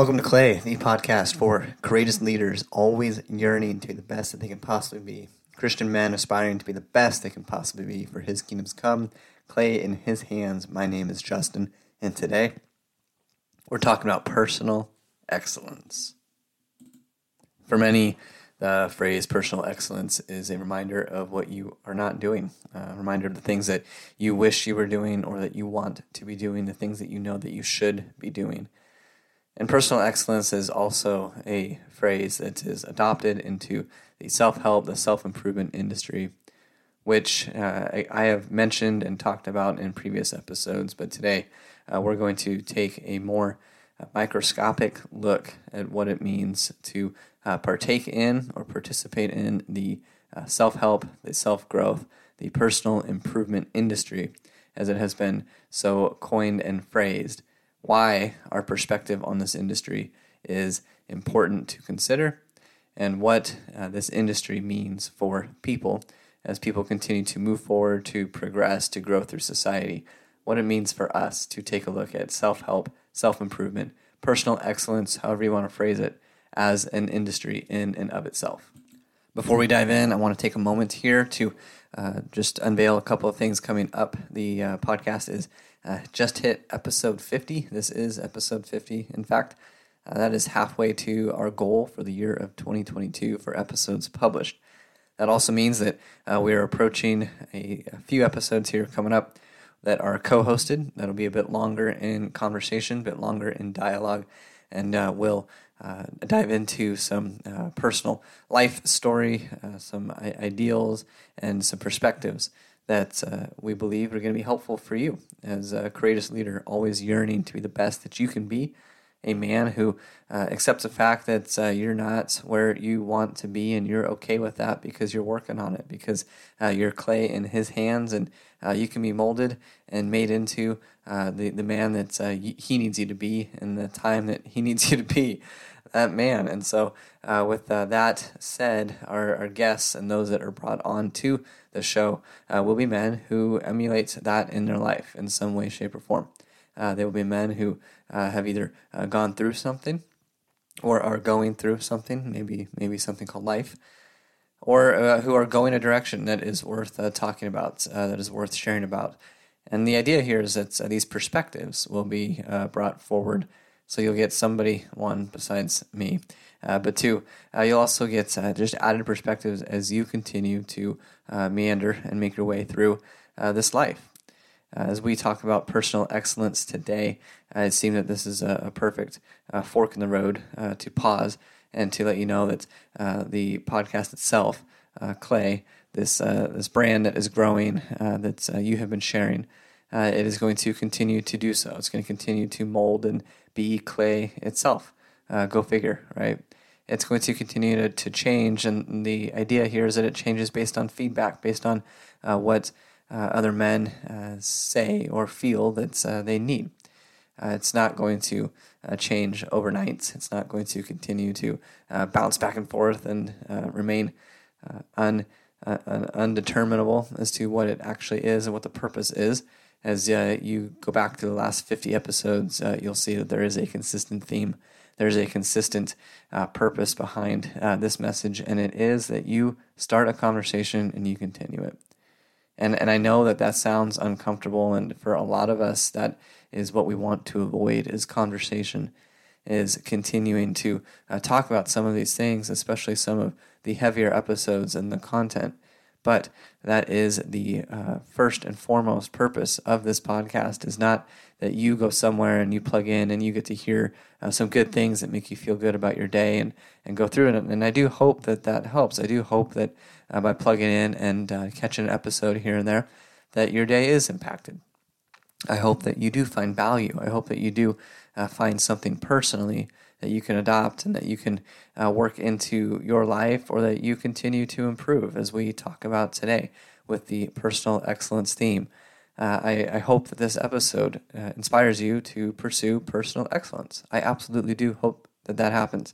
Welcome to Clay, the podcast for courageous leaders always yearning to be the best that they can possibly be. Christian men aspiring to be the best they can possibly be for his kingdom's come. Clay in his hands. My name is Justin, and today we're talking about personal excellence. For many, the phrase personal excellence is a reminder of what you are not doing, a reminder of the things that you wish you were doing or that you want to be doing, the things that you know that you should be doing. And personal excellence is also a phrase that is adopted into the self help, the self improvement industry, which uh, I, have mentioned and talked about in previous episodes. But today uh, we're going to take a more uh, microscopic look at what it means to uh, partake in or participate in the uh, self help, the self growth, the personal improvement industry, as it has been so coined and phrased why our perspective on this industry is important to consider and what uh, this industry means for people as people continue to move forward, to progress, to grow through society. What it means for us to take a look at self help, self improvement, personal excellence, however you want to phrase it, as an industry in and of itself. Before we dive in, I want to take a moment here to uh, just unveil a couple of things coming up. The uh, podcast is uh, just hit episode 50. This is episode 50. In fact, uh, that is halfway to our goal for the year of 2022 for episodes published. That also means that uh, we are approaching a, a, few episodes here coming up that are co hosted. That'll be a bit longer in conversation, a bit longer in dialogue, and uh, will uh, dive into some uh, personal life story, some I- ideals, and some perspectives that uh, we believe are going to be helpful for you as a courageous leader, always yearning to be the best that you can be. A man who uh, accepts the fact that uh, you're not where you want to be and you're okay with that because you're working on it, because uh, you're clay in his hands and uh, you can be molded and made into uh, the, the man that he needs you to be in the time that he needs you to be that man. And so, uh, with uh, that said, our, our guests and those that are brought on to the show uh, will be men who emulate that in their life in some way, shape, or form. Uh, they will be men who uh, have either uh, gone through something or are going through something, maybe maybe something called life, or who are going a direction that is worth talking about, that is worth sharing about. And the idea here is that these perspectives will be brought forward so you'll get somebody, one, besides me. Uh, but two, uh, you'll also get uh, just added perspectives as you continue to uh, meander and make your way through uh, this life. Uh, as we talk about personal excellence today, it seems that this is a, a perfect fork in the road to pause and to let you know that the podcast itself, Clay, this this brand that is growing, that you have been sharing, it is going to continue to do so. It's going to continue to mold and be clay itself. Uh, go figure, right? It's going to continue to, to change, and the idea here is that it changes based on feedback, based on uh, what uh, other men uh, say or feel that uh, they need. It's not going to change overnight. It's not going to continue to bounce back and forth and remain un, undeterminable as to what it actually is and what the purpose is as uh, you go back to the last 50 episodes, uh, you'll see that there is a consistent theme. There's a consistent uh, purpose behind uh, this message, and it is that you start a conversation and you continue it. And, and I know that that sounds uncomfortable, and for a lot of us, that is what we want to avoid is conversation, is continuing to uh, talk about some of these things, especially some of the heavier episodes and the content but that is the uh, first and foremost purpose of this podcast is not that you go somewhere and you plug in and you get to hear uh, some good things that make you feel good about your day and, and go through it. And I do hope that that helps. I do hope that uh, by plugging in and uh, catching an episode here and there, that your day is impacted. I hope that you do find value. I hope that you do uh, find something personally that you can adopt and that you can uh, work into your life or that you continue to improve, as we talk about today with the personal excellence theme. Uh, I, I, hope that this episode uh, inspires you to pursue personal excellence. I absolutely do hope that that happens.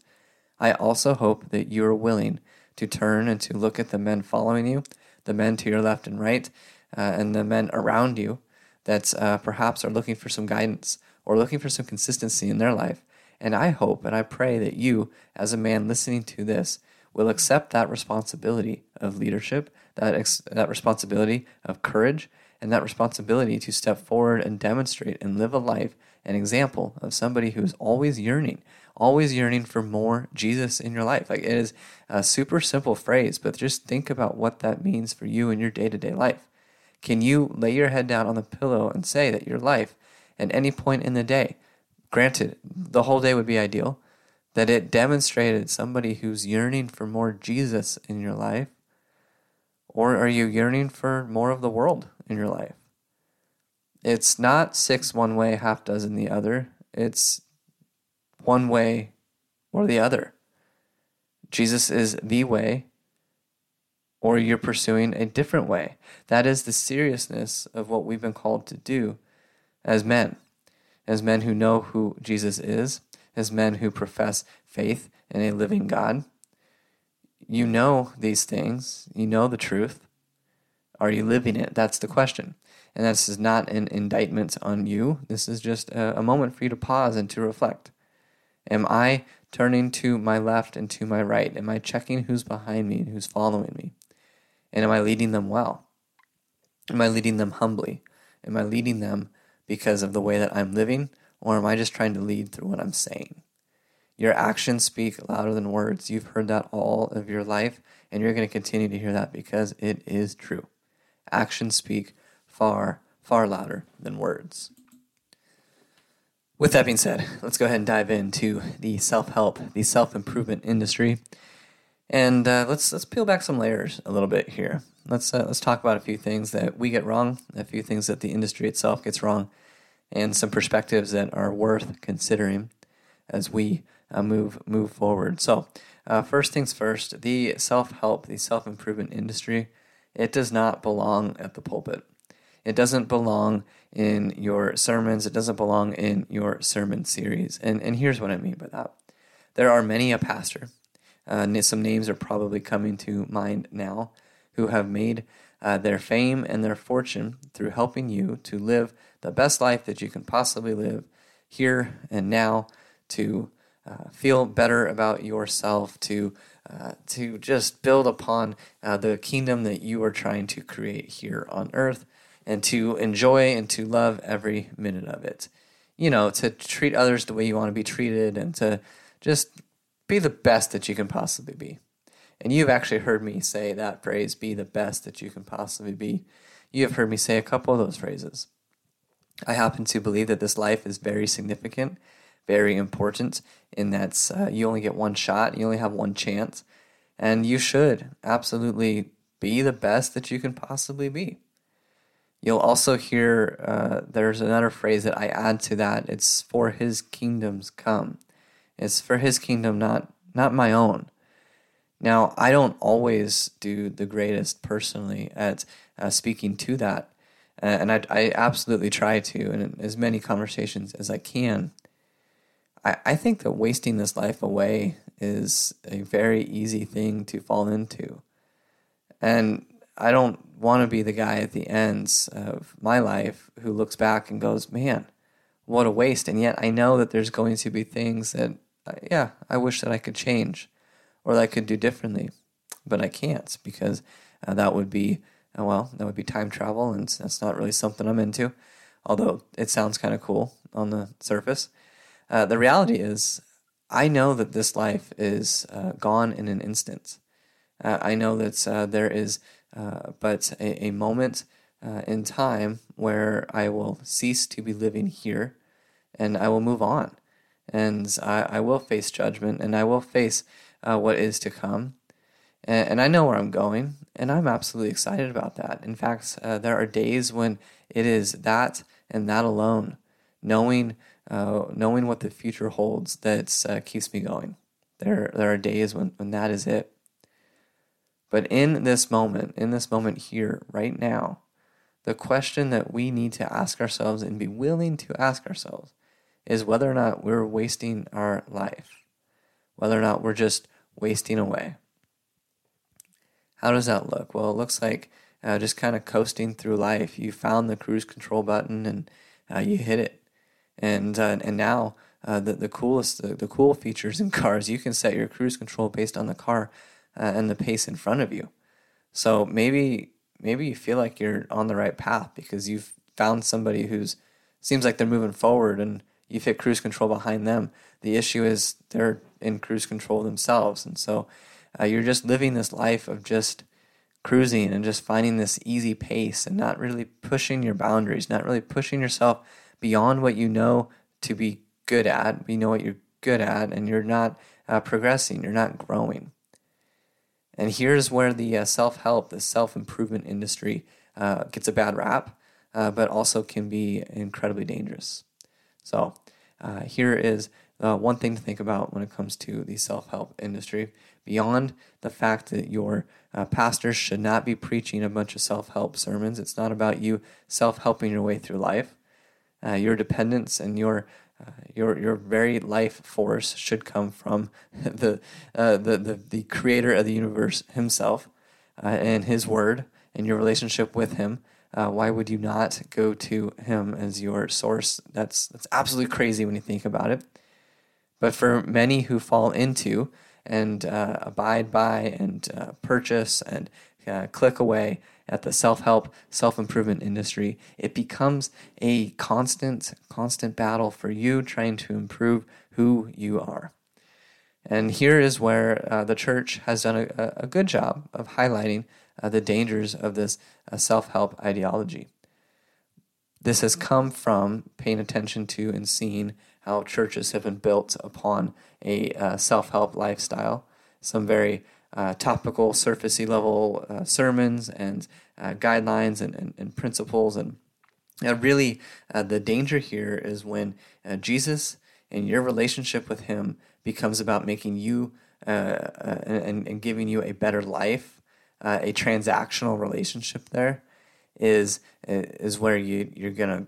I also hope that you are willing to turn and to look at the men following you, the men to your left and right, uh, and the men around you that uh, perhaps are looking for some guidance or looking for some consistency in their life And I hope and I pray that you, as a man listening to this, will accept that responsibility of leadership, that, ex- that responsibility of courage, and that responsibility to step forward and demonstrate and live a life, an example of somebody who's always yearning, always yearning for more Jesus in your life. Like it is a super simple phrase, but just think about what that means for you in your day to day life. Can you lay your head down on the pillow and say that your life at any point in the day, granted, the whole day would be ideal, that it demonstrated somebody who's yearning for more Jesus in your life? Or are you yearning for more of the world in your life? It's not six one way, half dozen the other. It's one way or the other. Jesus is the way, or you're pursuing a different way. That is the seriousness of what we've been called to do as men, as men who know who Jesus is, as men who profess faith in a living God. You know these things, you know the truth. Are you living it? That's the question. And this is not an indictment on you. This is just a, a moment for you to pause and to reflect. Am I turning to my left and to my right? Am I checking who's behind me and who's following me? And am I leading them well? Am I leading them humbly? Am I leading them because of the way that I'm living? Or am I just trying to lead through what I'm saying? Your actions speak louder than words. You've heard that all of your life, and you're going to continue to hear that because it is true. Actions speak far, far louder than words. With that being said, let's go ahead and dive into the self help, the self improvement industry, and uh, let's let's peel back some layers a little bit here. Let's uh, let's talk about a few things that we get wrong, a few things that the industry itself gets wrong, and some perspectives that are worth considering as we uh, move move forward. So, uh, first things first, the self help, the self improvement industry, it does not belong at the pulpit. It doesn't belong in your sermons. It doesn't belong in your sermon series. And, and here's what I mean by that. There are many a pastor, uh, some names are probably coming to mind now, who have made uh, their fame and their fortune through helping you to live the best life that you can possibly live here and now, to uh, feel better about yourself, to uh, to just build upon uh, the kingdom that you are trying to create here on earth and to enjoy and to love every minute of it. You know, to treat others the way you want to be treated and to just be the best that you can possibly be. And you've actually heard me say that phrase, be the best that you can possibly be. You have heard me say a couple of those phrases. I happen to believe that this life is very significant, very important, in that uh, you only get one shot, you only have one chance, and you should absolutely be the best that you can possibly be. You'll also hear uh, there's another phrase that I add to that. It's for his kingdoms come. It's for his kingdom, not not my own. Now, I don't always do the greatest personally at uh, speaking to that, uh, and I, I absolutely try to in as many conversations as I can. I, I think that wasting this life away is a very easy thing to fall into, and I don't want to be the guy at the ends of my life who looks back and goes, man, what a waste. And yet I know that there's going to be things that, yeah, I wish that I could change or that I could do differently, but I can't because uh, that would be, uh, well, that would be time travel, and that's not really something I'm into, although it sounds kind of cool on the surface. Uh, the reality is, I know that this life is uh, gone in an instant. Uh, I know that there is uh, but a, a moment uh, in time where I will cease to be living here and I will move on. And I, I will face judgment and I will face uh, what is to come. And, and, I know where I'm going, and I'm absolutely excited about that. In fact, uh, there are days when it is that and that alone, knowing, uh, knowing what the future holds, that keeps me going. There, there are days when, when that is it. But in this moment, in this moment here, right now, the question that we need to ask ourselves and be willing to ask ourselves is whether or not we're wasting our life, whether or not we're just wasting away. How does that look? Well, it looks like uh, just kind of coasting through life. You found the cruise control button and uh, you hit it, and uh, and now uh, the, the coolest, the, the cool features in cars. You can set your cruise control based on the car uh, and the pace in front of you. So maybe maybe you feel like you're on the right path because you've found somebody who's seems like they're moving forward and you've hit cruise control behind them. The issue is they're in cruise control themselves, and so uh, you're just living this life of just cruising and just finding this easy pace and not really pushing your boundaries, not really pushing yourself beyond what you know to be good at. You know what you're good at, and you're not uh, progressing, you're not growing. And here's where the uh, self help, the self improvement industry uh, gets a bad rap, uh, but also can be incredibly dangerous. So, uh, here is uh, one thing to think about when it comes to the self help industry. Beyond the fact that your uh, pastors should not be preaching a bunch of self help sermons, it's not about you self helping your way through life. your dependence and your uh, your your very life force should come from the, uh, the the the creator of the universe himself uh, and his word and your relationship with him. Uh, why would you not go to him as your source? That's that's absolutely crazy when you think about it. But for many who fall into and uh, abide by and purchase and click away at the self-help self-improvement industry it becomes a constant constant battle for you trying to improve who you are and here is where uh, the church has done a, a, good job of highlighting uh, the dangers of this uh, self-help ideology this has come from paying attention to and seeing how churches have been built upon a uh, self-help lifestyle some very uh, topical, surfacey level uh, sermons and uh, guidelines and, and, and, principles. And really, uh, the danger here is when uh, Jesus and your relationship with Him becomes about making you uh, and, and giving you a better life. A transactional relationship there is is where you you're gonna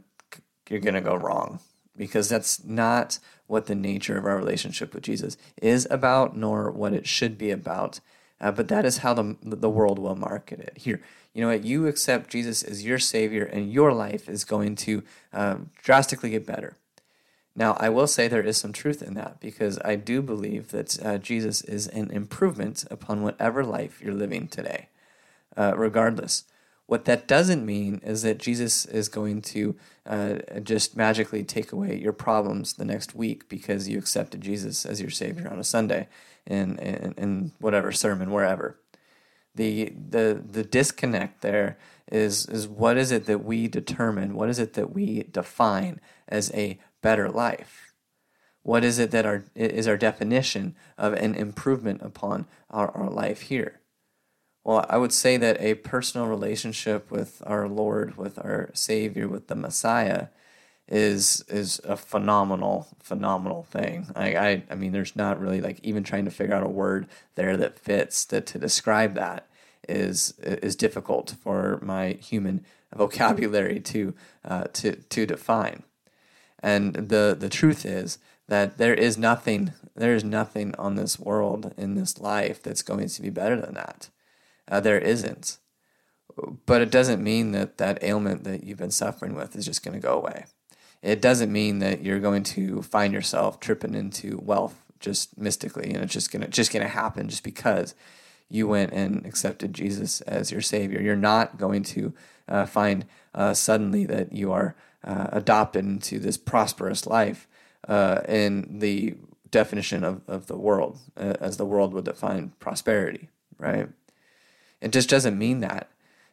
you're gonna go wrong because that's not what the nature of our relationship with Jesus is about, nor what it should be about. Uh, but that is how the, the world will market it. Here, you know what? You accept Jesus as your Savior, and your life is going to um, drastically get better. Now, I will say there is some truth in that because I do believe that uh, Jesus is an improvement upon whatever life you're living today, uh, regardless. What that doesn't mean is that Jesus is going to uh, just magically take away your problems the next week because you accepted Jesus as your Savior on a Sunday in, in, in whatever sermon, wherever. The, the, the disconnect there is, is what is it that we determine, what is it that we define as a better life? What is it that our, is our definition of an improvement upon our, our life here? Well, I would say that a personal relationship with our Lord, with our Savior, with the Messiah, is is a phenomenal, phenomenal thing. I, I, I mean, there's not really like even trying to figure out a word there that fits that to describe that is is difficult for my human vocabulary to uh, to to define. And the the truth is that there is nothing there is nothing on this world in this life that's going to be better than that. Uh, there isn't. But it doesn't mean that that ailment that you've been suffering with is just going to go away. It doesn't mean that you're going to find yourself tripping into wealth just mystically and it's just going to just going to happen just because you went and accepted Jesus as your savior. You're not going to uh, find uh, suddenly that you are uh, adopted into this prosperous life uh, in the definition of, of the world, uh, as the world would define prosperity, right? It just doesn't mean that.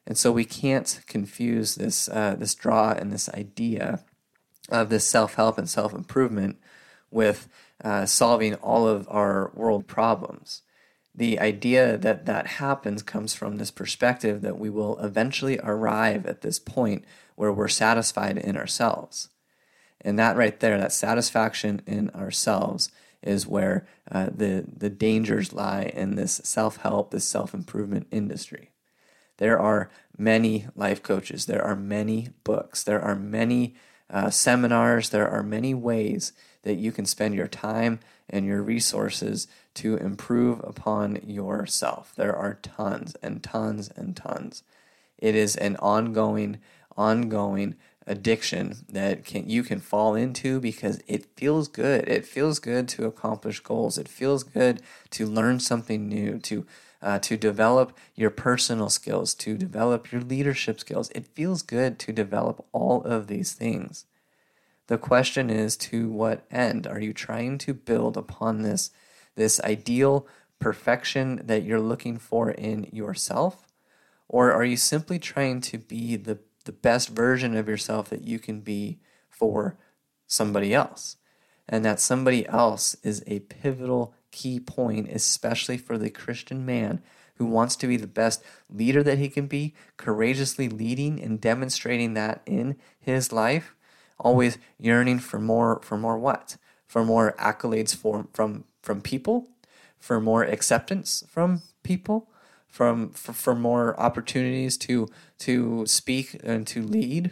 And so we can't confuse this uh, this draw and this idea of this self help and self improvement with uh, solving all of our world problems. The idea that that happens comes from this perspective that we will eventually arrive at this point where we're satisfied in ourselves. And that right there, that satisfaction in ourselves, is where uh, the, the dangers lie in this self help, this self improvement industry. There are many life coaches, there are many books, there are many uh, seminars, there are many ways that you can spend your time and your resources to improve upon yourself. There are tons and tons and tons. It is an ongoing, ongoing addiction that can you can fall into because it feels good. It feels good to accomplish goals. It feels good to learn something new, to uh, to develop your personal skills, to develop your leadership skills. It feels good to develop all of these things. The question is to what end? Are you trying to build upon this, this ideal perfection that you're looking for in yourself? Or are you simply trying to be the, the best version of yourself that you can be for somebody else? And that somebody else is a pivotal key point, especially for the Christian man who wants to be the best leader that he can be, courageously leading and demonstrating that in his life always yearning for more for more what? For more accolades for, from from people, for more acceptance from people, from for, for more opportunities to to speak and to lead.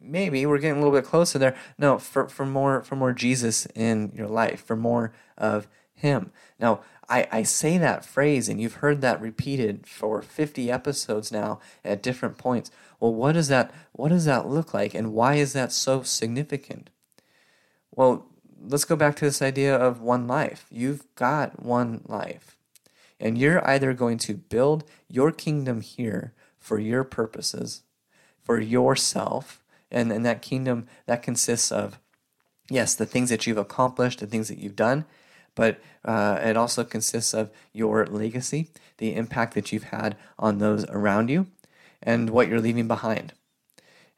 Maybe we're getting a little bit closer there. No, for, for more for more Jesus in your life, for more of him. Now, I, I say that phrase, and you've heard that repeated for 50 episodes now at different points. Well, what does that what does that look like, and why is that so significant? Well, let's go back to this idea of one life. You've got one life, and you're either going to build your kingdom here for your purposes, for yourself, and, and that kingdom that consists of yes, the things that you've accomplished, the things that you've done, but uh, it also consists of your legacy, the impact that you've had on those around you, and what you're leaving behind.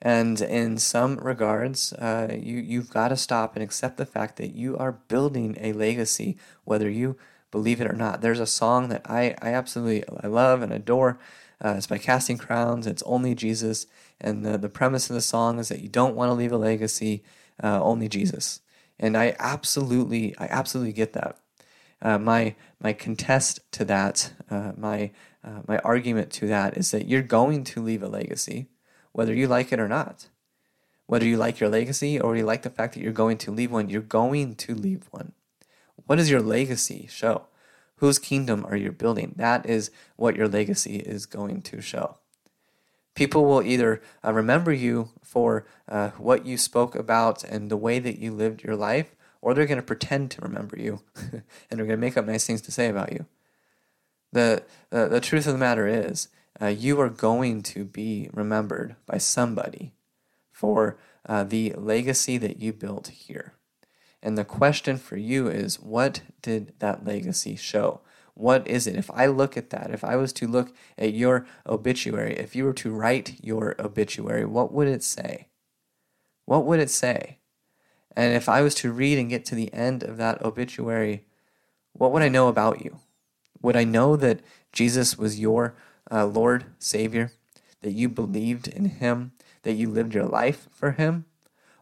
And in some regards, uh, you, you've got to stop and accept the fact that you are building a legacy, whether you believe it or not. There's a song that I, I absolutely I love and adore. Uh, it's by Casting Crowns. It's Only Jesus. And the, the premise of the song is that you don't want to leave a legacy, uh, only Jesus. And I absolutely, I absolutely get that. Uh, my my contest to that, uh, my uh, my argument to that is that you're going to leave a legacy, whether you like it or not. Whether you like your legacy or you like the fact that you're going to leave one, you're going to leave one. What does your legacy show? Whose kingdom are you building? That is what your legacy is going to show. People will either uh, remember you for uh, what you spoke about and the way that you lived your life, or they're going to pretend to remember you and they're going to make up nice things to say about you. The, uh, the truth of the matter is, uh, you are going to be remembered by somebody for uh, the legacy that you built here. And the question for you is what did that legacy show? What is it? If I look at that, if I was to look at your obituary, if you were to write your obituary, what would it say? What would it say? And if I was to read and get to the end of that obituary, what would I know about you? Would I know that Jesus was your uh, Lord, Savior, that you believed in Him, that you lived your life for Him?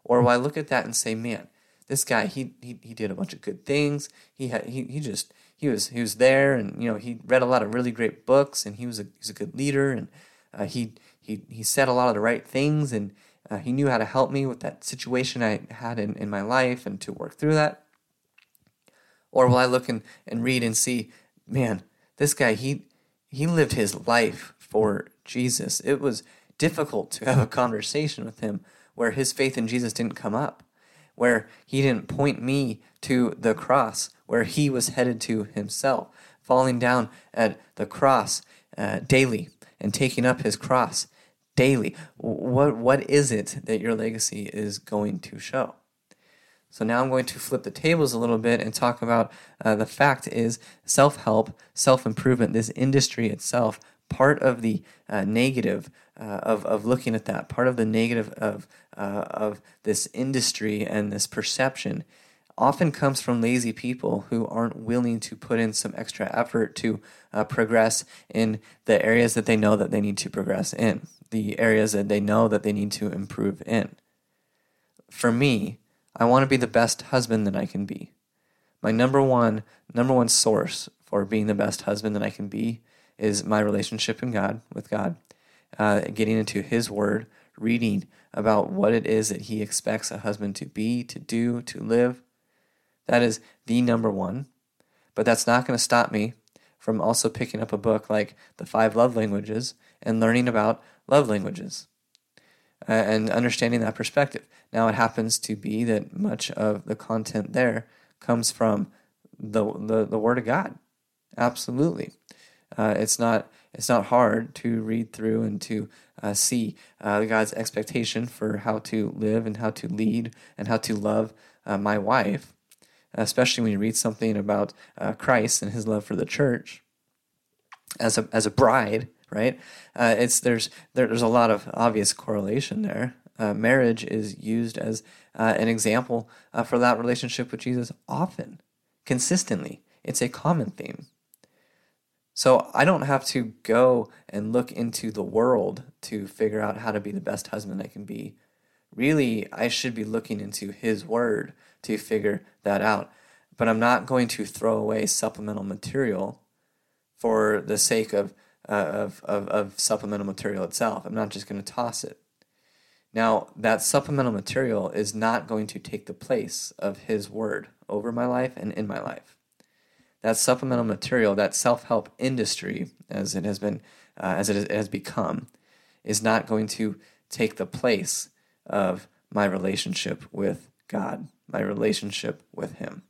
Or will I look at that and say, man, this guy, he, he, he did a bunch of good things. He, had, he, he just, he was, he was there and, you know, he read a lot of really great books and he was a, he was a good leader and uh, he, he, he said a lot of the right things and uh, he knew how to help me with that situation I had in, in my life and to work through that. Or will I look and, and read and see man, this guy, he, he lived his life for Jesus. It was difficult to have a conversation with him where his faith in Jesus didn't come up, where he didn't point me to the cross, where he was headed to himself, falling down at the cross uh, daily and taking up his cross daily. What, what is it that your legacy is going to show? So now I'm going to flip the tables a little bit and talk about uh, the fact is self help, self improvement, this industry itself, part of the uh, negative uh, of, of looking at that, part of the negative of, uh, of this industry and this perception often comes from lazy people who aren't willing to put in some extra effort to uh, progress in the areas that they know that they need to progress in, the areas that they know that they need to improve in. For me, I want to be the best husband that I can be. My number one number one source for being the best husband that I can be is my relationship in God with God, uh, getting into His Word, reading about what it is that He expects a husband to be, to do, to live. That is the number one. But that's not going to stop me from also picking up a book like The Five Love Languages and learning about love languages. and understanding that perspective. Now, it happens to be that much of the content there comes from the, the, the Word of God. Absolutely. Uh, it's not it's not hard to read through and to uh, see uh, God's expectation for how to live and how to lead and how to love uh, my wife, especially when you read something about uh, Christ and His love for the church as a as a bride. Right? Uh, it's there's there, there's a lot of obvious correlation there. marriage is used as an example for that relationship with Jesus often, consistently. It's a common theme. So I don't have to go and look into the world to figure out how to be the best husband I can be. Really, I should be looking into His Word to figure that out. But I'm not going to throw away supplemental material for the sake of, uh, of, of, of supplemental material itself. I'm not just going to toss it. Now, that supplemental material is not going to take the place of His Word over my life and in my life that supplemental material, that self help industry, as it has been, uh, as it has become, is not going to take the place of my relationship with God, my relationship with Him.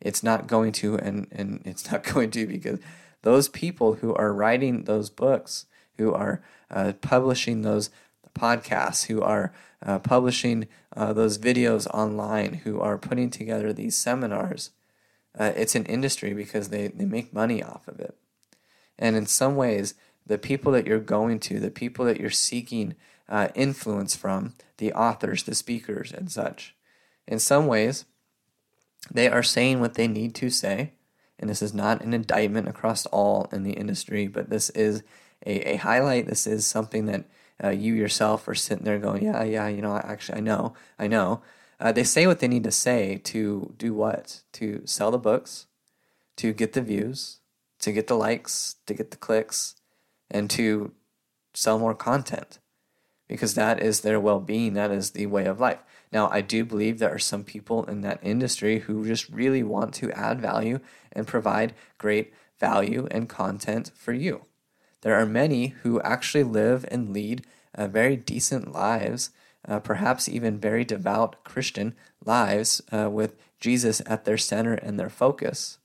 It's not going to, and, and it's not going to because those people who are writing those books, who are uh, publishing those podcasts, who are uh, publishing uh, those videos online, who are putting together these seminars, uh, it's an industry because they, they make money off of it. And in some ways, the people that you're going to, the people that you're seeking uh, influence from, the authors, the speakers, and such, in some ways, they are saying what they need to say. And this is not an indictment across all in the industry, but this is a, a highlight. This is something that uh, you yourself are sitting there going, yeah, yeah, you know, actually, I know, I know. Uh, they say what they need to say to do what? To sell the books, to get the views, to get the likes, to get the clicks, and to sell more content because that is their well being. That is the way of life. Now, I do believe there are some people in that industry who just really want to add value and provide great value and content for you. There are many who actually live and lead uh, very decent lives uh, perhaps even very devout Christian lives uh, with Jesus at their center and their focus.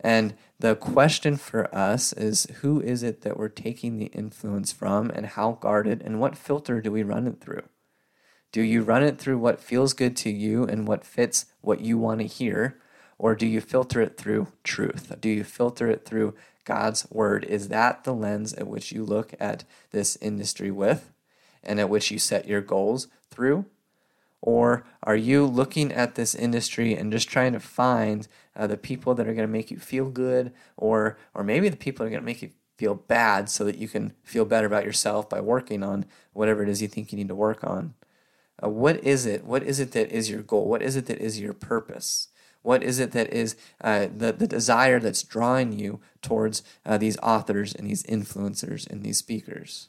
And the question for us is who is it that we're taking the influence from and how guarded and what filter do we run it through? Do you run it through what feels good to you and what fits what you want to hear? Or do you filter it through truth? Do you filter it through God's word? Is that the lens at which you look at this industry with? And at which you set your goals through? Or are you looking at this industry and just trying to find uh, the people that are going to make you feel good, or or maybe the people that are going to make you feel bad, so that you can feel better about yourself by working on whatever it is you think you need to work on? Uh, what is it? What is it that is your goal? What is it that is your purpose? What is it that is uh, the, the desire that's drawing you towards uh, these authors and these influencers and these speakers?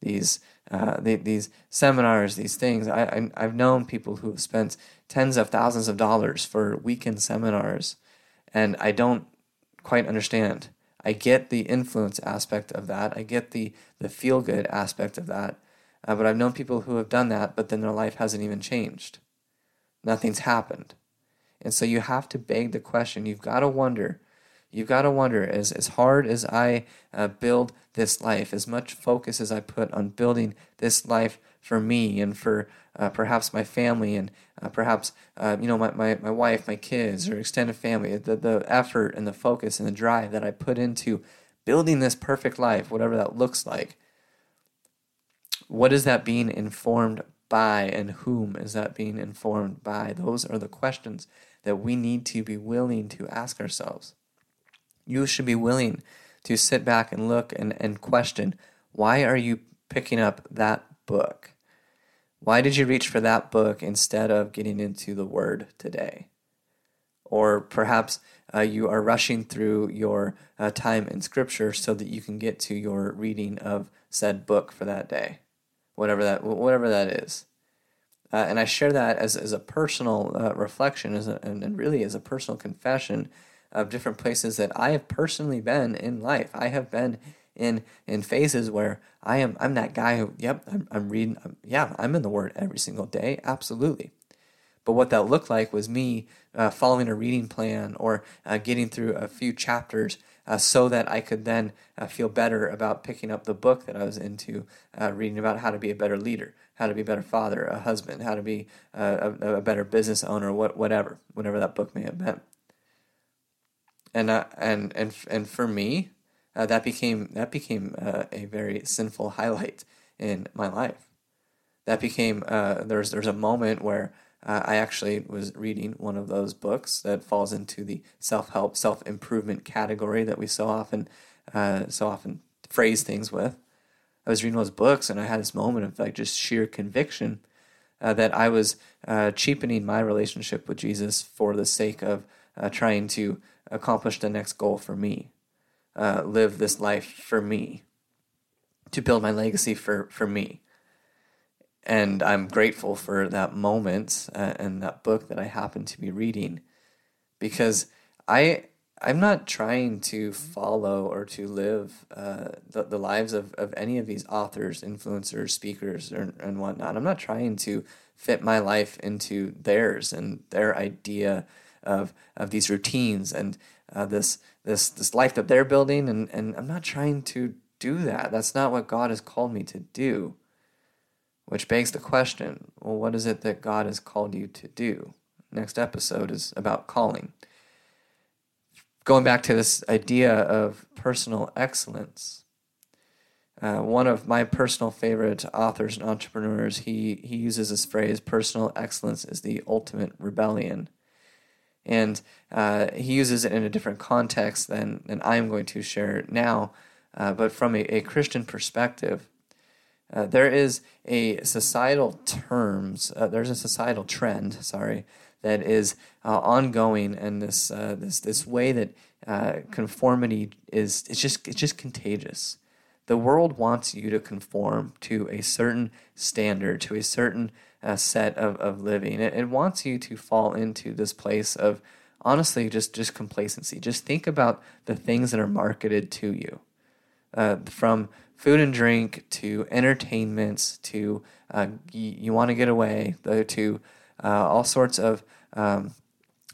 These uh, the, these seminars, these things. I, I have known people who have spent tens of thousands of dollars for weekend seminars, and I don't quite understand. I get the influence aspect of that. I get the the feel good aspect of that. Uh, but I've known people who have done that, but then their life hasn't even changed. Nothing's happened. And so you have to beg the question. You've got to wonder you've got to wonder as, as hard as I uh, build this life, as much focus as I put on building this life for me and for uh, perhaps my family and uh, perhaps uh, you know my, my, my wife, my kids, or extended family, the, the effort and the focus and the drive that I put into building this perfect life, whatever that looks like. What is that being informed by, and whom is that being informed by? Those are the questions that we need to be willing to ask ourselves you should be willing to sit back and look and, and question why are you picking up that book? Why did you reach for that book instead of getting into the Word today? Or perhaps uh, you are rushing through your uh, time in Scripture so that you can get to your reading of said book for that day, whatever that whatever that is. Uh, and I share that as, as a personal uh, reflection, as a, and really as a personal confession of different places that I have personally been in life. I have been in in phases where I am I'm that guy who yep I'm, I'm reading I'm, yeah I'm in the Word every single day absolutely, but what that looked like was me uh, following a reading plan or uh, getting through a few chapters uh, so that I could then uh, feel better about picking up the book that I was into, uh, reading about how to be a better leader, how to be a better father, a husband, how to be uh, a, a better business owner, what, whatever, whatever that book may have been. And and and and for me, that became that became a very sinful highlight in my life. That became there's there's a moment where uh, I actually was reading one of those books that falls into the self help, self improvement category that we so often, uh, so often phrase things with. I was reading those books, and I had this moment of like just sheer conviction uh, that I was uh, cheapening my relationship with Jesus for the sake of uh, trying to accomplish the next goal for me, uh, live this life for me, to build my legacy for for me and I'm grateful for that moment uh, and that book that I happen to be reading because I I'm not trying to follow or to live uh, the, the lives of, of any of these authors, influencers, speakers, or, and whatnot. I'm not trying to fit my life into theirs and their idea of of these routines and uh, this this this life that they're building. And, and I'm not trying to do that. That's not what God has called me to do. Which begs the question well, what is it that God has called you to do? Next episode is about calling. Going back to this idea of personal excellence, uh, one of my personal favorite authors and entrepreneurs, he, he uses this phrase personal excellence is the ultimate rebellion. And uh, he uses it in a different context than, than I'm going to share now. Uh, but from a, a Christian perspective, uh, there is a societal terms. Uh, there's a societal trend. Sorry, that is uh, ongoing, and this uh, this this way that conformity is it's just it's just contagious. The world wants you to conform to a certain standard, to a certain set of, of living. It, it wants you to fall into this place of honestly just just complacency. Just think about the things that are marketed to you, from food and drink to entertainments to uh, you, you want to get away to uh, all sorts of um,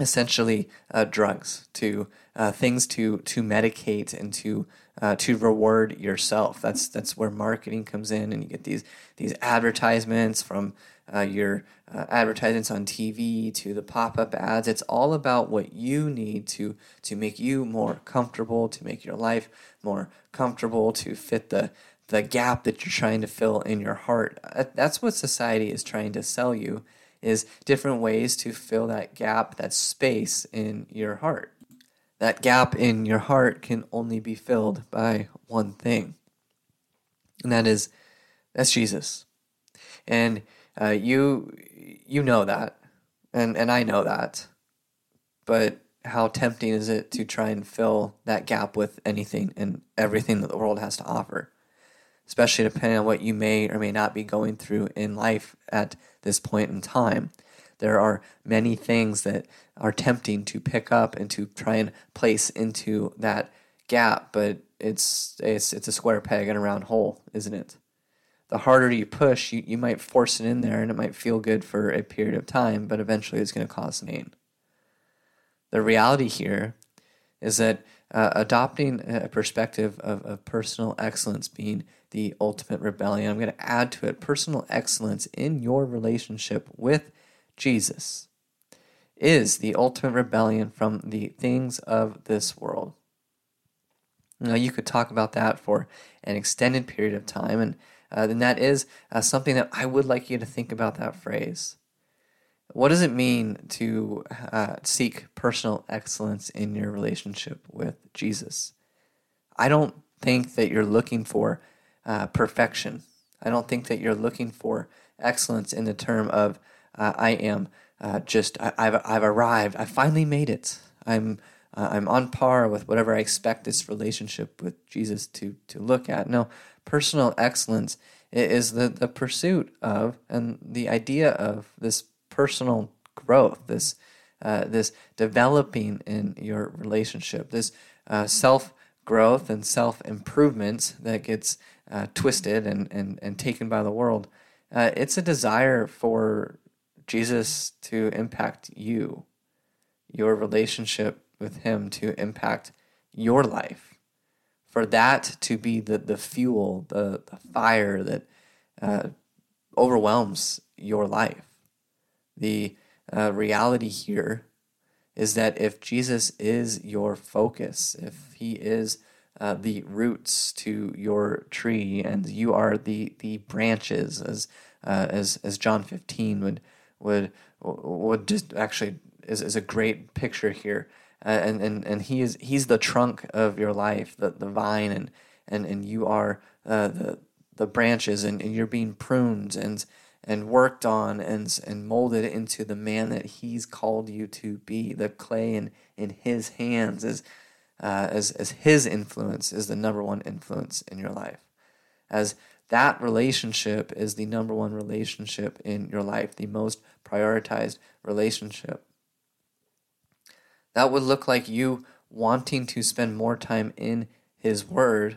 essentially uh, drugs to uh, things to to medicate and to uh, to reward yourself. That's that's where marketing comes in, and you get these these advertisements from uh, your uh, advertisements on TV to the pop up ads. It's all about what you need to to make you more comfortable, to make your life more comfortable, to fit the the gap that you're trying to fill in your heart. Uh, that's what society is trying to sell you is different ways to fill that gap, that space in your heart. That gap in your heart can only be filled by one thing. And that is that's Jesus. And uh, you you know that, and and I know that, but how tempting is it to try and fill that gap with anything and everything that the world has to offer? Especially depending on what you may or may not be going through in life at this point in time. There are many things that are tempting to pick up and to try and place into that gap, but it's it's it's a square peg in a round hole, isn't it? The harder you push, you, you might force it in there and it might feel good for a period of time, but eventually it's going to cause pain. The reality here is that uh, adopting a perspective of, of personal excellence being the ultimate rebellion, I'm going to add to it personal excellence in your relationship with Jesus is the ultimate rebellion from the things of this world. Now, you could talk about that for an extended period of time, and uh, then that is uh, something that I would like you to think about that phrase. What does it mean to uh, seek personal excellence in your relationship with Jesus? I don't think that you're looking for uh, perfection. I don't think that you're looking for excellence in the term of uh, I am uh, just I, have I've arrived. I finally made it. I'm I'm on par with whatever I expect this relationship with Jesus to to look at. No, personal excellence is the, the pursuit of and the idea of this personal growth, this uh, this developing in your relationship, this uh, self growth and self improvement that gets uh, twisted and, and, and taken by the world. Uh, it's a desire for Jesus to impact you, your relationship with Him to impact your life, for that to be the, the fuel, the, the fire that uh, overwhelms your life. The uh, reality here is that if Jesus is your focus, if He is uh, the roots to your tree, and you are the the branches, as uh, as as John fifteen would would would just actually is, is a great picture here, and and and he is he's the trunk of your life, the the vine, and and and you are uh, the the branches, and, and you're being pruned and and worked on and and molded into the man that he's called you to be. The clay in, in his hands is uh, as as his influence is the number one influence in your life. As that relationship is the number one relationship in your life, the most prioritized relationship. That would look like you wanting to spend more time in his word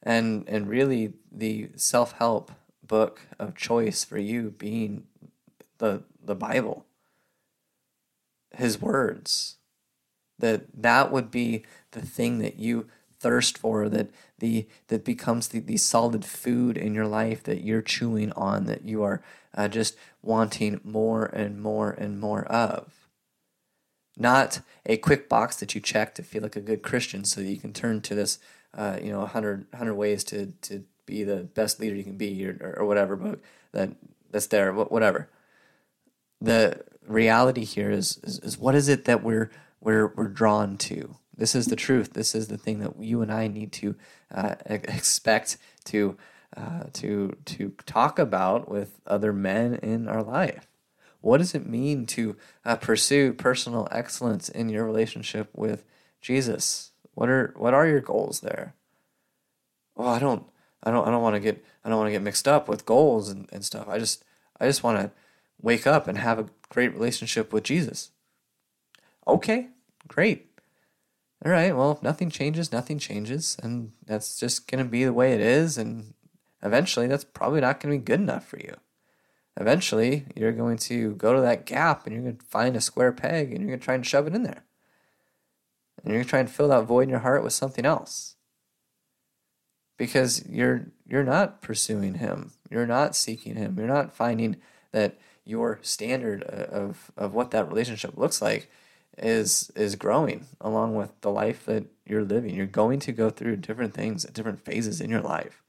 and and really the self-help book of choice for you being the the Bible, His words. That that would be the thing that you thirst for, that the that becomes the, the solid food in your life that you're chewing on, that you are uh, just wanting more and more and more of. Not a quick box that you check to feel like a good Christian, so that you can turn to this, uh, you know, 100, 100 ways to to be the best leader you can be or, or whatever book that that's there whatever. The reality here is, is, is what is it that we're we're we're drawn to? This is the truth. This is the thing that you and I need to uh, expect to uh, to to talk about with other men in our life what does it mean to uh, pursue personal excellence in your relationship with Jesus what are what are your goals there well I don't I don't I don't want to get I don't want to get mixed up with goals and, and stuff. I just I just want to wake up and have a great relationship with Jesus. Okay, great. All right, well, if nothing changes, nothing changes, and that's just going to be the way it is and eventually that's probably not going to be good enough for you. Eventually, you're going to go to that gap and you're going to find a square peg and you're going to try and shove it in there. And you're going to try and fill that void in your heart with something else. Because you're you're not pursuing him. You're not seeking him. You're not finding that your standard of of what that relationship looks like is is growing along with the life that you're living. You're going to go through different things at different phases in your life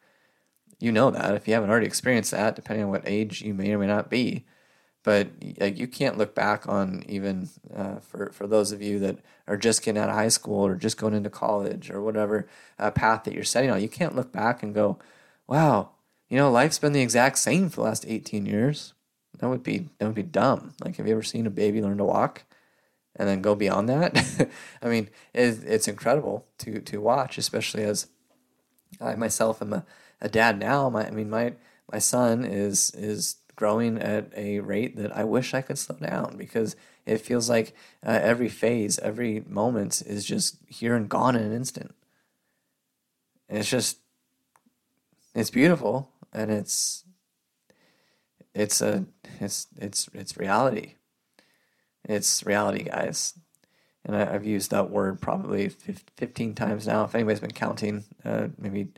you know that if you haven't already experienced that depending on what age you may or may not be but like you can't look back on even uh, for for those of you that are just getting out of high school or just going into college or whatever uh, path that you're setting on. You can't look back and go, "Wow, you know, life's been the exact same for the last 18 years." That would be that would be dumb. Like, have you ever seen a baby learn to walk? And then go beyond that. I mean, it, it's incredible to to watch, especially as I myself am a, a dad now. My, I mean, my my son is is growing at a rate that I wish I could slow down because it feels like uh, every phase, every moment is just here and gone in an instant. And it's just, it's beautiful and it's, it's a, it's, it's, it's reality. It's reality, guys. And I, have used that word probably 15 times now. If anybody's been counting, uh, maybe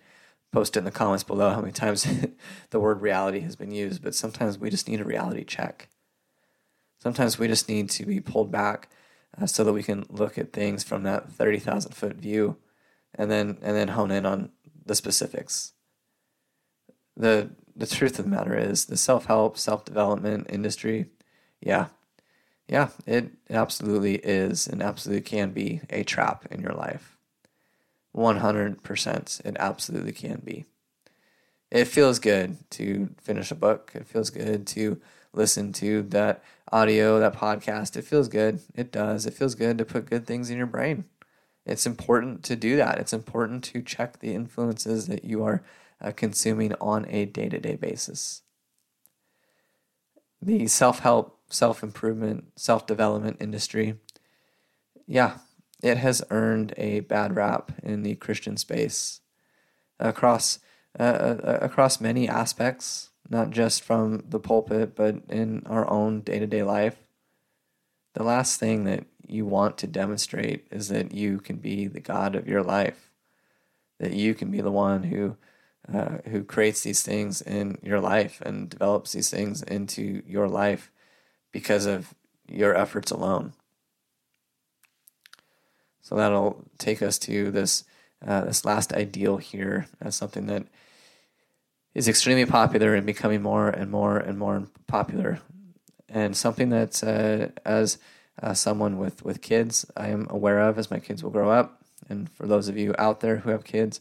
post in the comments below how many times the word reality has been used, but sometimes we just need a reality check. Sometimes we just need to be pulled back uh, so that we can look at things from that 30,000 foot view and then and then hone in on the specifics. The the truth of the matter is the self-help, self-development industry, yeah. Yeah, it absolutely is and absolutely can be a trap in your life. 100%. It absolutely can be. It feels good to finish a book. It feels good to listen to that audio, that podcast. It feels good. It does. It feels good to put good things in your brain. It's important to do that. It's important to check the influences that you are uh, consuming on a day to day basis. The self help, self improvement, self development industry, yeah, it has earned a bad rap in the Christian space across uh, uh, across many aspects, not just from the pulpit, but in our own day to day life. The last thing that you want to demonstrate is that you can be the God of your life, that you can be the one who uh, who creates these things in your life and develops these things into your life because of your efforts alone. So that'll take us to this uh, this last ideal here as something that is extremely popular and becoming more and more and more popular, and something that uh, as uh, someone with with kids I am aware of as my kids will grow up, and for those of you out there who have kids,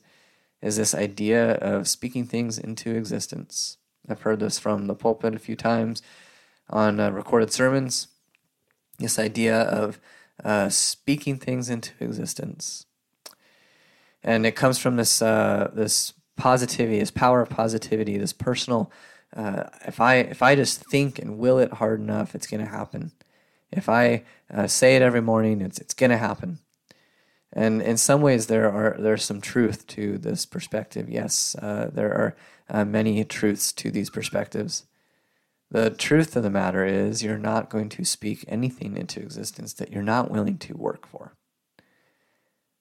is this idea of speaking things into existence. I've heard this from the pulpit a few times on uh, recorded sermons. This idea of uh, speaking things into existence, and it comes from this uh, this positivity, this power of positivity, this personal. Uh, if I if I just think and will it hard enough, it's going to happen. If I uh, say it every morning, it's it's going to happen. And in some ways, there are there's some truth to this perspective. Yes, uh, there are uh, many truths to these perspectives. The truth of the matter is, you're not going to speak anything into existence that you're not willing to work for.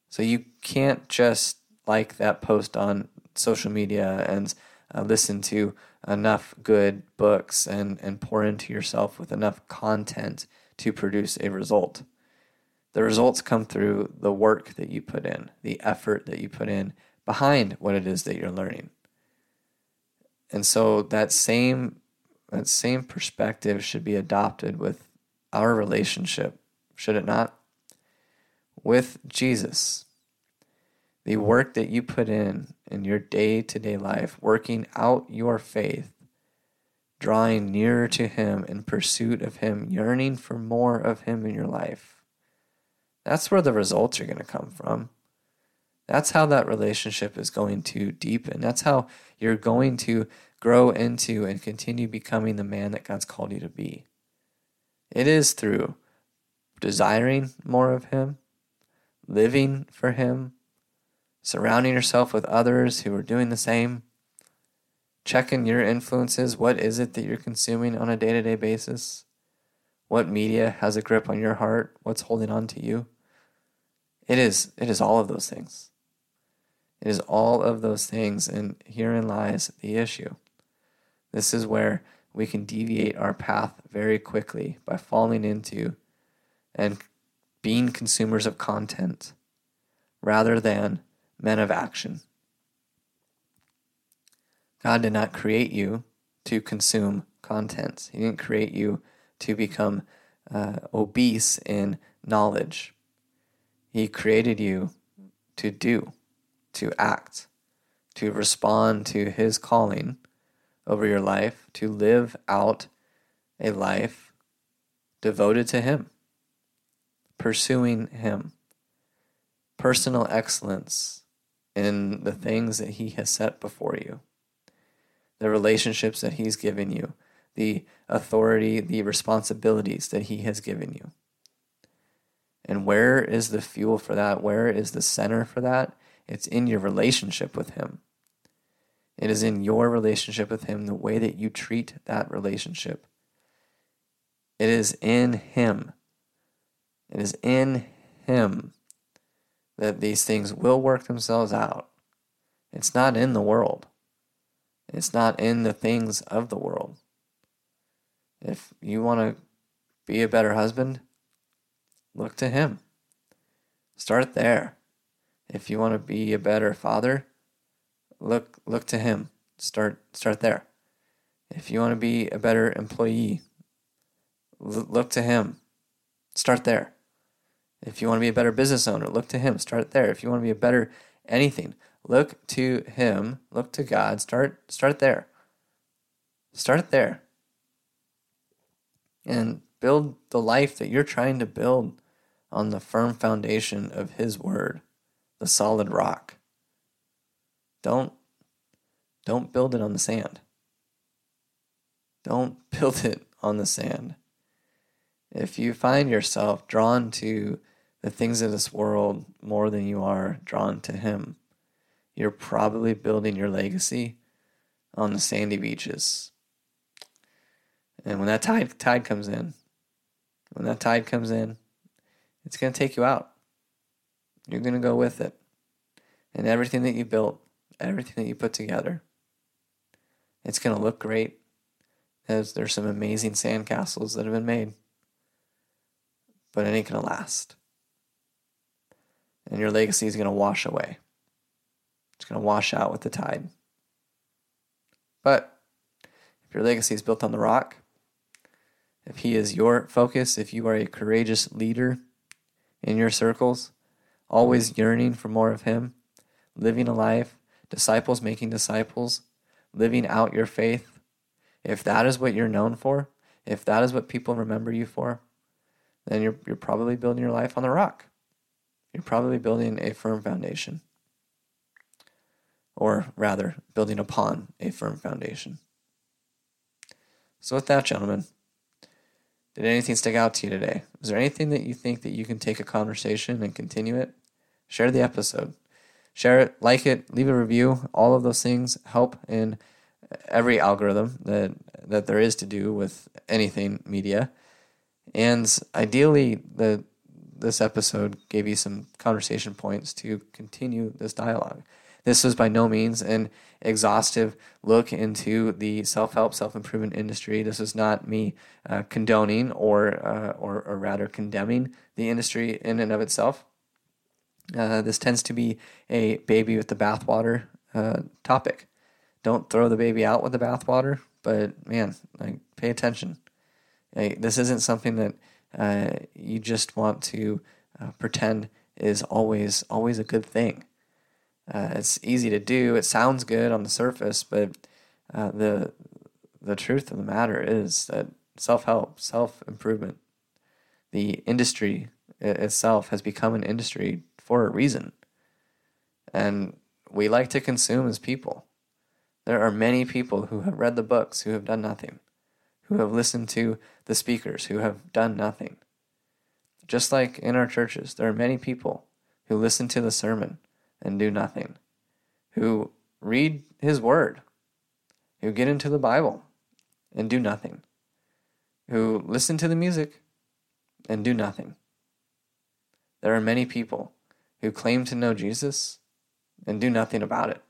So you can't just like that post on social media and uh, listen to enough good books and, and pour into yourself with enough content to produce a result. The results come through the work that you put in, the effort that you put in behind what it is that you're learning. And so that same that same perspective should be adopted with our relationship, should it not? With Jesus. The work that you put in in your day to day life, working out your faith, drawing nearer to Him in pursuit of Him, yearning for more of Him in your life. That's where the results are going to come from. That's how that relationship is going to deepen. That's how you're going to grow into and continue becoming the man that God's called you to be. It is through desiring more of Him, living for Him, surrounding yourself with others who are doing the same, checking your influences. What is it that you're consuming on a day to day basis? What media has a grip on your heart? What's holding on to you? It is it is all of those things. It is all of those things, and herein lies the issue. This is where we can deviate our path very quickly by falling into and being consumers of content rather than men of action. God did not create you to consume content, He didn't create you to become uh, obese in knowledge. He created you to do, to act, to respond to His calling over your life, to live out a life devoted to Him, pursuing Him, personal excellence in the things that He has set before you, the relationships that He's given you, the authority, the responsibilities that He has given you. And where is the fuel for that? Where is the center for that? It's in your relationship with Him. It is in your relationship with Him, the way that you treat that relationship. It is in Him. It is in Him that these things will work themselves out. It's not in the world, it's not in the things of the world. If you want to be a better husband, look to Him. Start there. If you want to be a better father, look look to Him. Start start there. If you want to be a better employee, look to Him. Start there. If you want to be a better business owner, look to Him. Start there. If you want to be a better anything, look to Him. Look to God. Start start there. Start there. And build the life that you're trying to build on the firm foundation of His Word, the solid rock. Don't, don't build it on the sand. Don't build it on the sand. If you find yourself drawn to the things of this world more than you are drawn to Him, you're probably building your legacy on the sandy beaches. And when that tide tide comes in, when that tide comes in, it's going to take you out. You're going to go with it. And everything that you built, everything that you put together, it's going to look great. As there's some amazing sandcastles that have been made. But it ain't going to last. And your legacy is going to wash away. It's going to wash out with the tide. But if your legacy is built on the rock, if He is your focus, if you are a courageous leader in your circles, always yearning for more of Him, living a life, disciples making disciples, living out your faith, if that is what you're known for, if that is what people remember you for, then you're, you're probably building your life on the rock. You're probably building a firm foundation. Or rather, building upon a firm foundation. So, with that, gentlemen, did anything stick out to you today? Is there anything that you think that you can take a conversation and continue it? Share the episode. Share it, like it, leave a review. All of those things help in every algorithm that that there is to do with anything media. And ideally the this episode gave you some conversation points to continue this dialogue. This was by no means an exhaustive look into the self-help, self-improvement industry. This is not me uh, condoning or, uh, or, or rather condemning the industry in and of itself. Uh, this tends to be a baby with the bathwater uh, topic. Don't throw the baby out with the bathwater, but man, like pay attention. Like, this isn't something that uh, you just want to uh, pretend is always always a good thing. Uh, it's easy to do. It sounds good on the surface, but the the truth of the matter is that self help, self improvement, the industry itself has become an industry for a reason, and we like to consume as people. There are many people who have read the books who have done nothing, who have listened to the speakers who have done nothing. Just like in our churches, there are many people who listen to the sermon and do nothing, who read His Word, who get into the Bible and do nothing, who listen to the music and do nothing. There are many people who claim to know Jesus and do nothing about it.